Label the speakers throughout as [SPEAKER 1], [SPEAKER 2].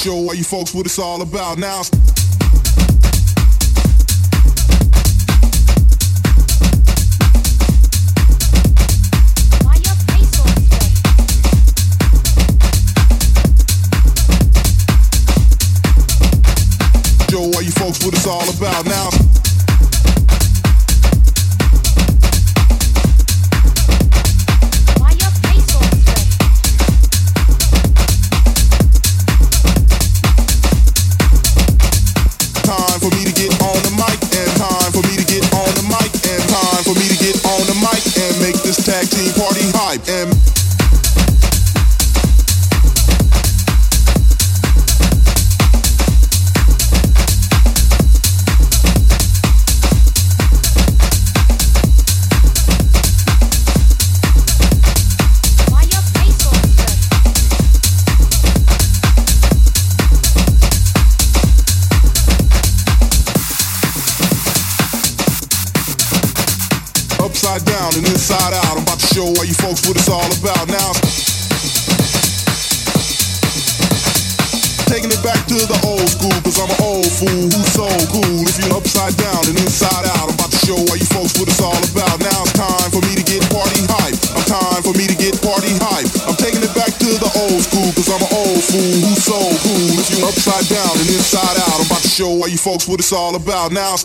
[SPEAKER 1] show all you folks what it's all about. Now. Show all you folks what it's all about now. folks what it's all about. Now.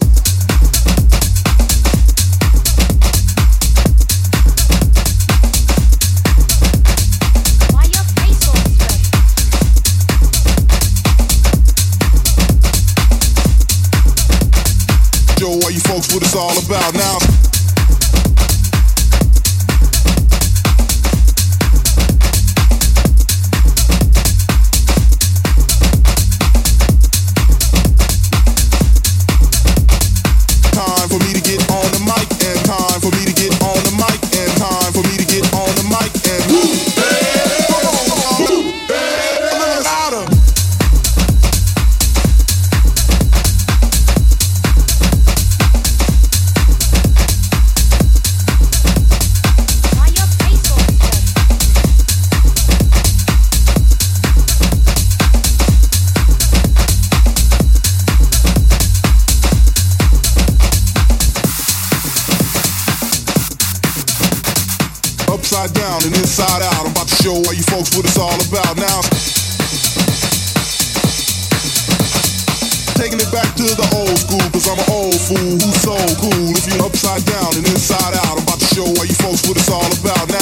[SPEAKER 1] Joe, are you folks what it's all about now? to the old school, cause I'm an old fool who's so cool. If you're upside down and inside out, I'm about to show you folks what it's all about.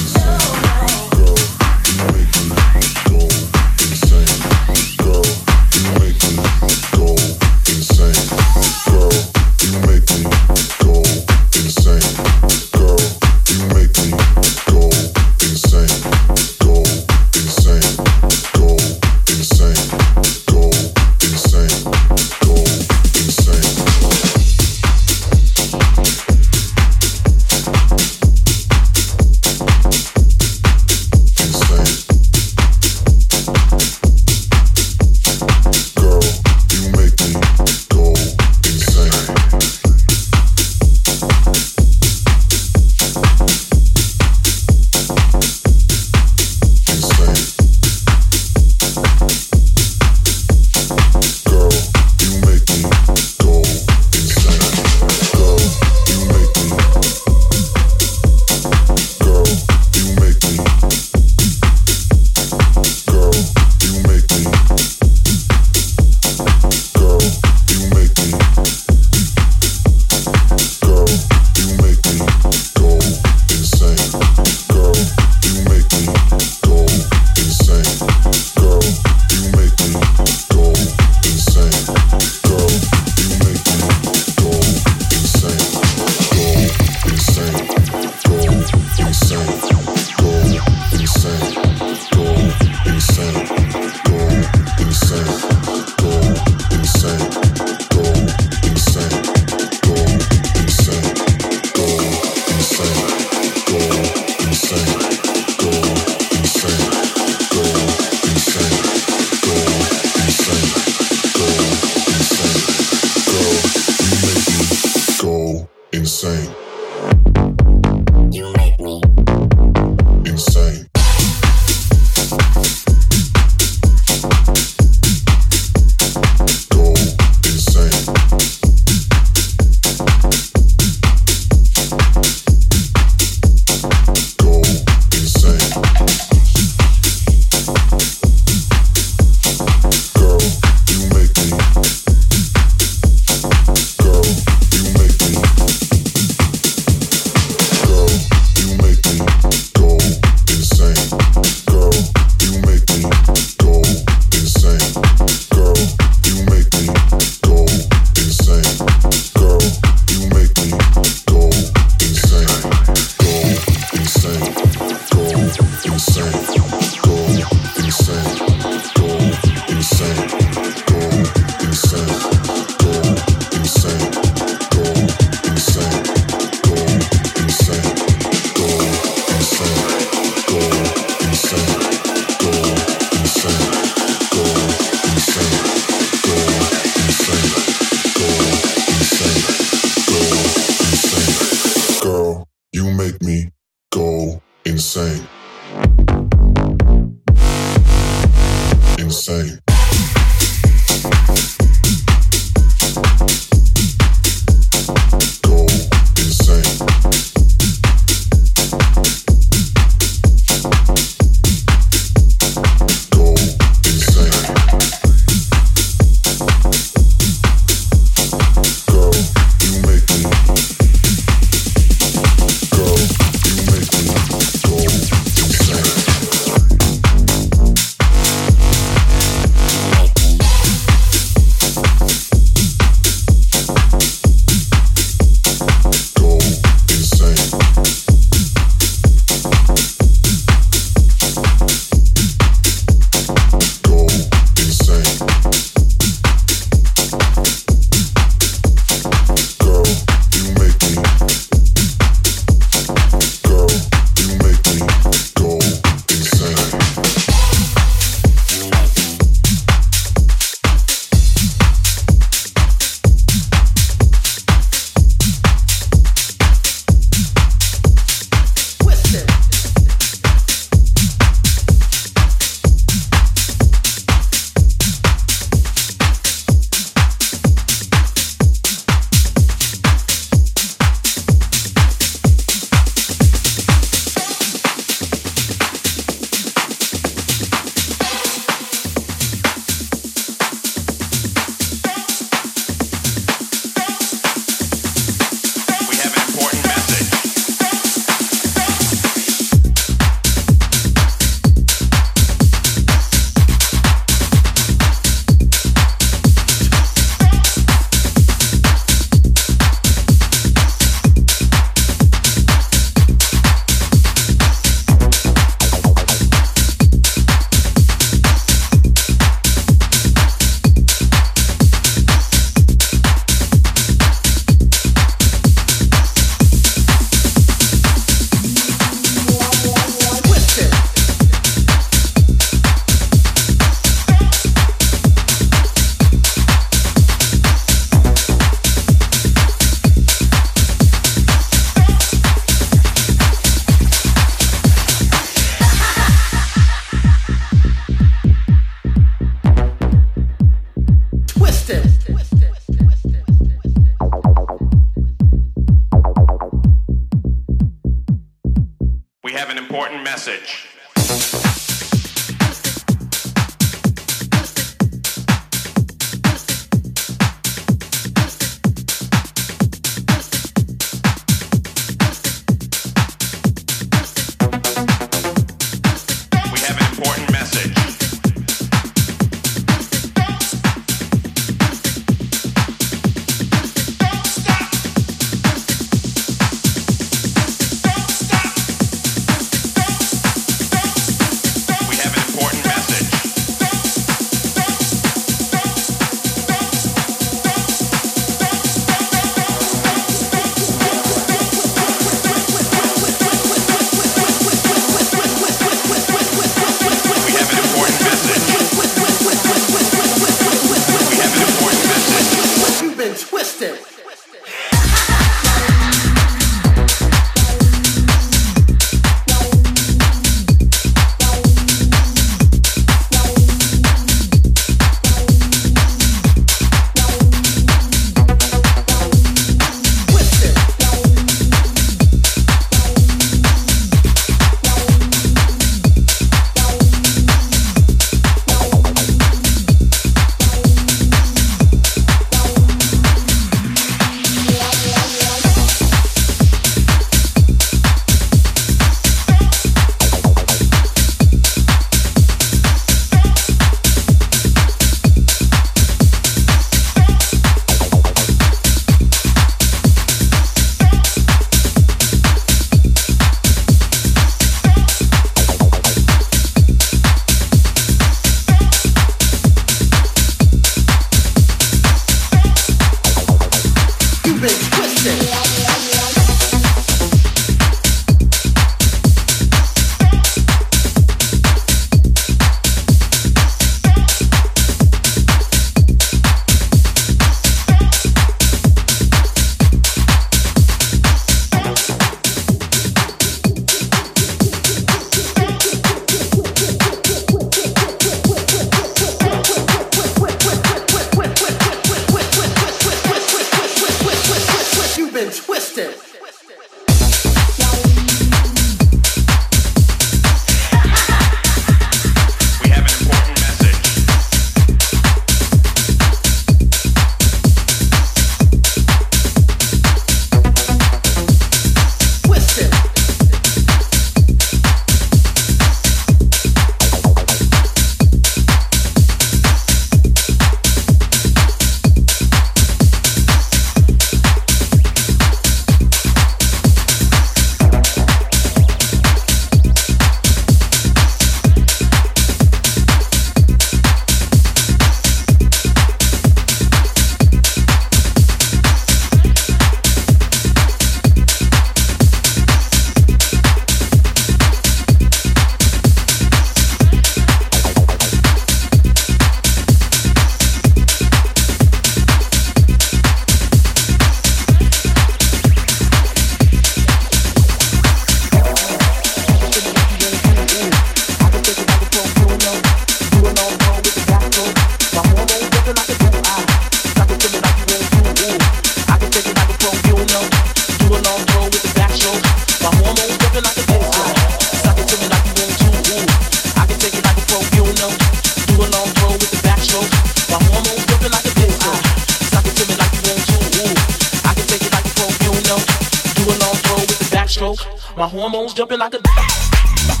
[SPEAKER 2] My hormones jumping like a.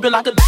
[SPEAKER 2] jumping like a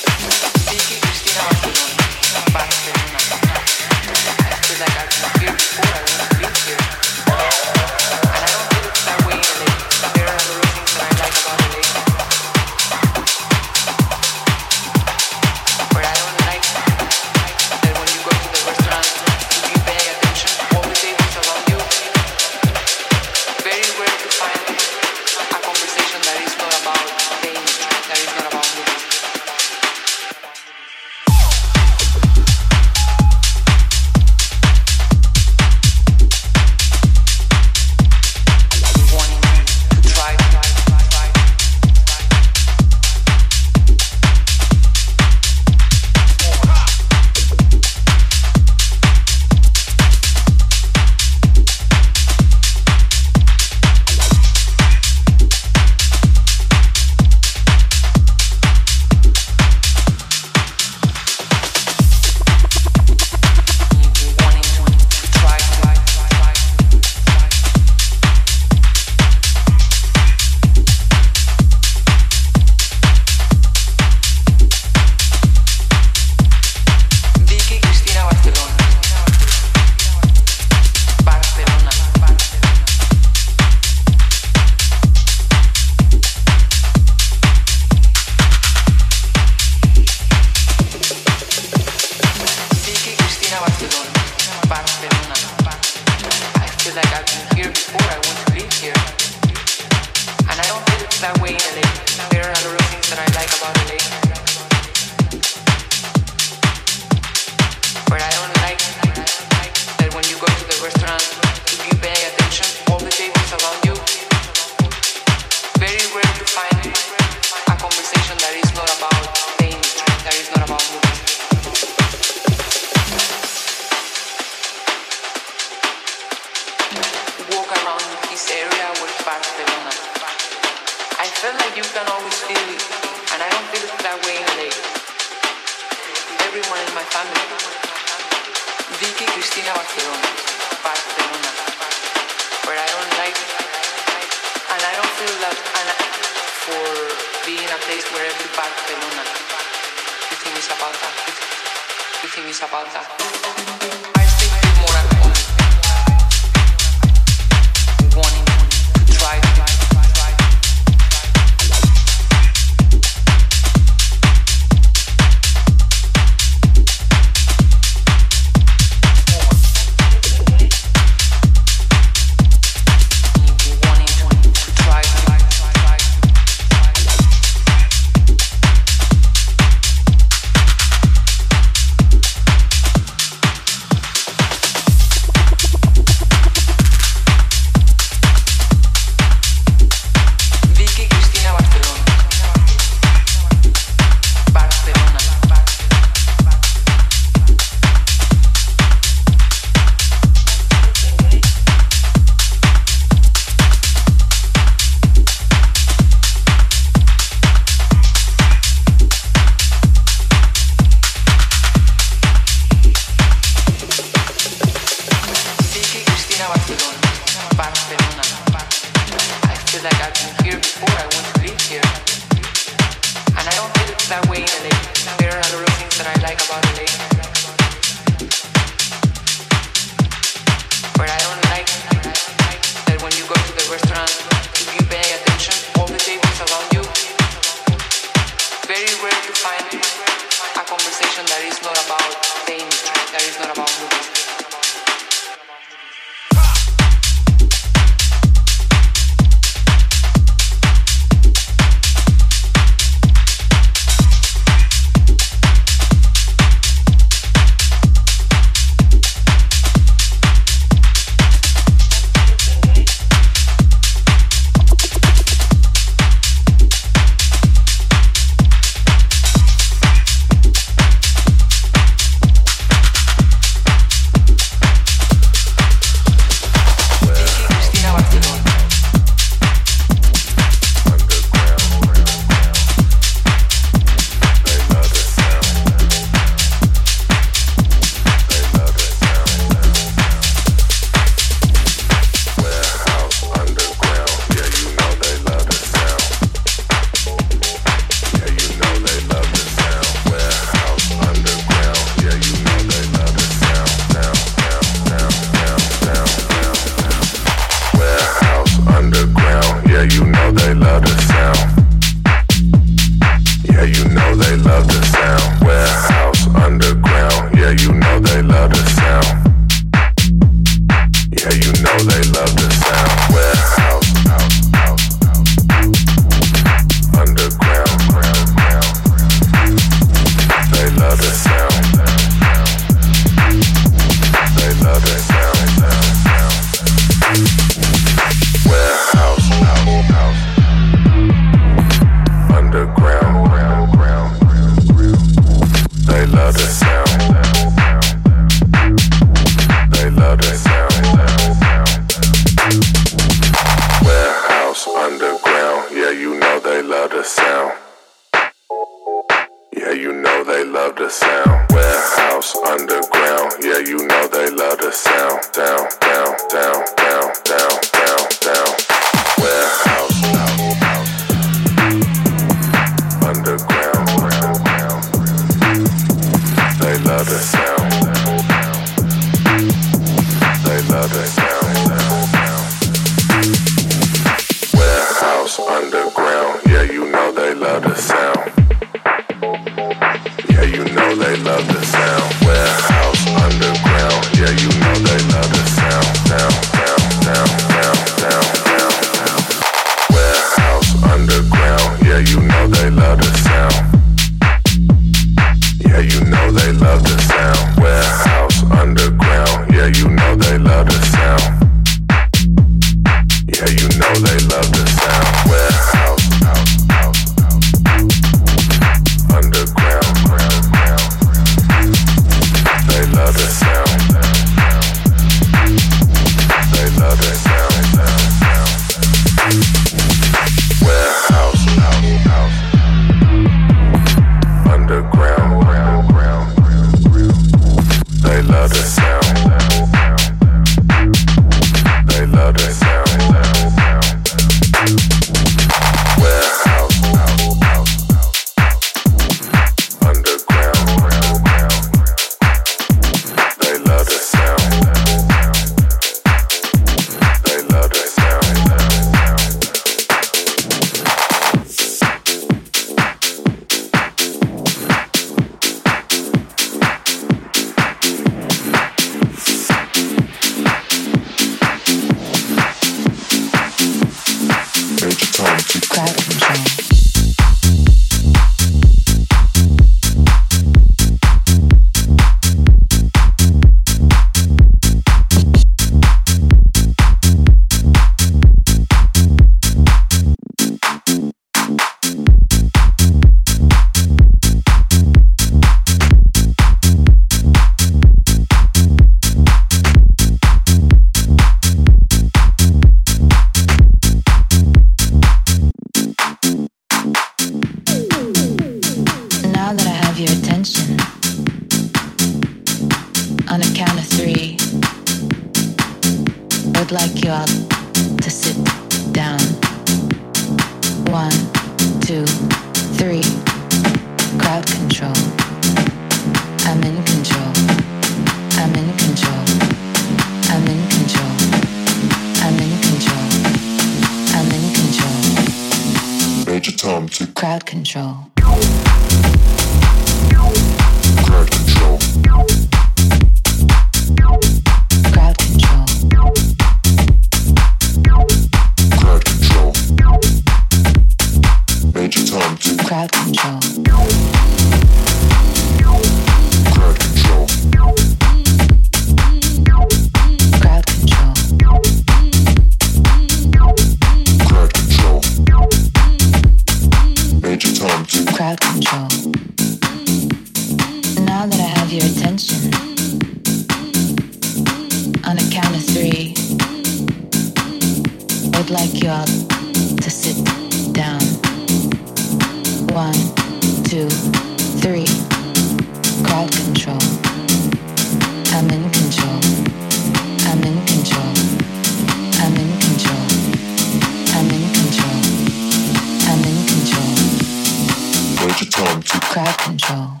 [SPEAKER 3] Crowd control.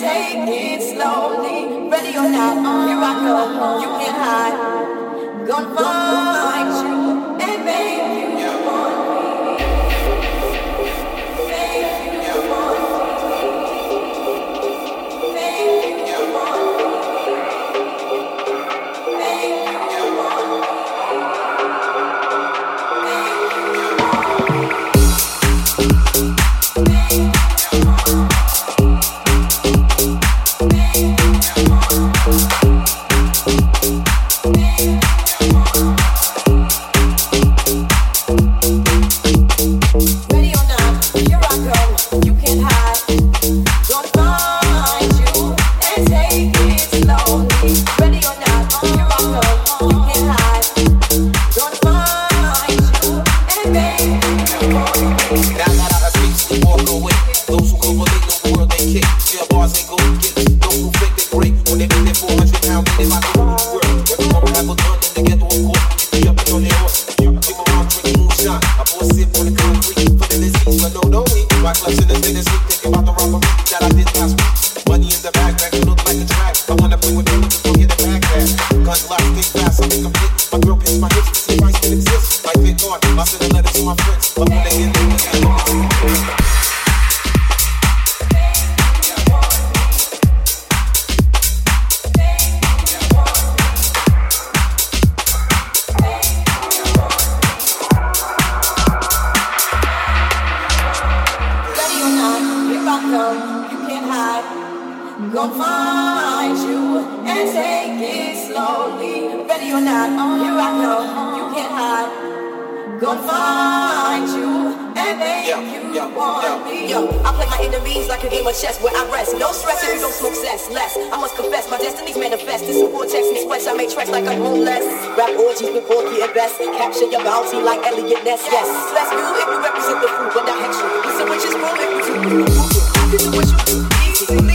[SPEAKER 4] take it slowly. Ready or not, here I go. You can't hide. Gonna find you, and baby. and sweats. I make tracks like I'm homeless. Rap orgies with Borky and Capture your bounty like Elliot Ness. let's do if you represent the food, but not extra. Listen, which is cool if you do. This is what you do.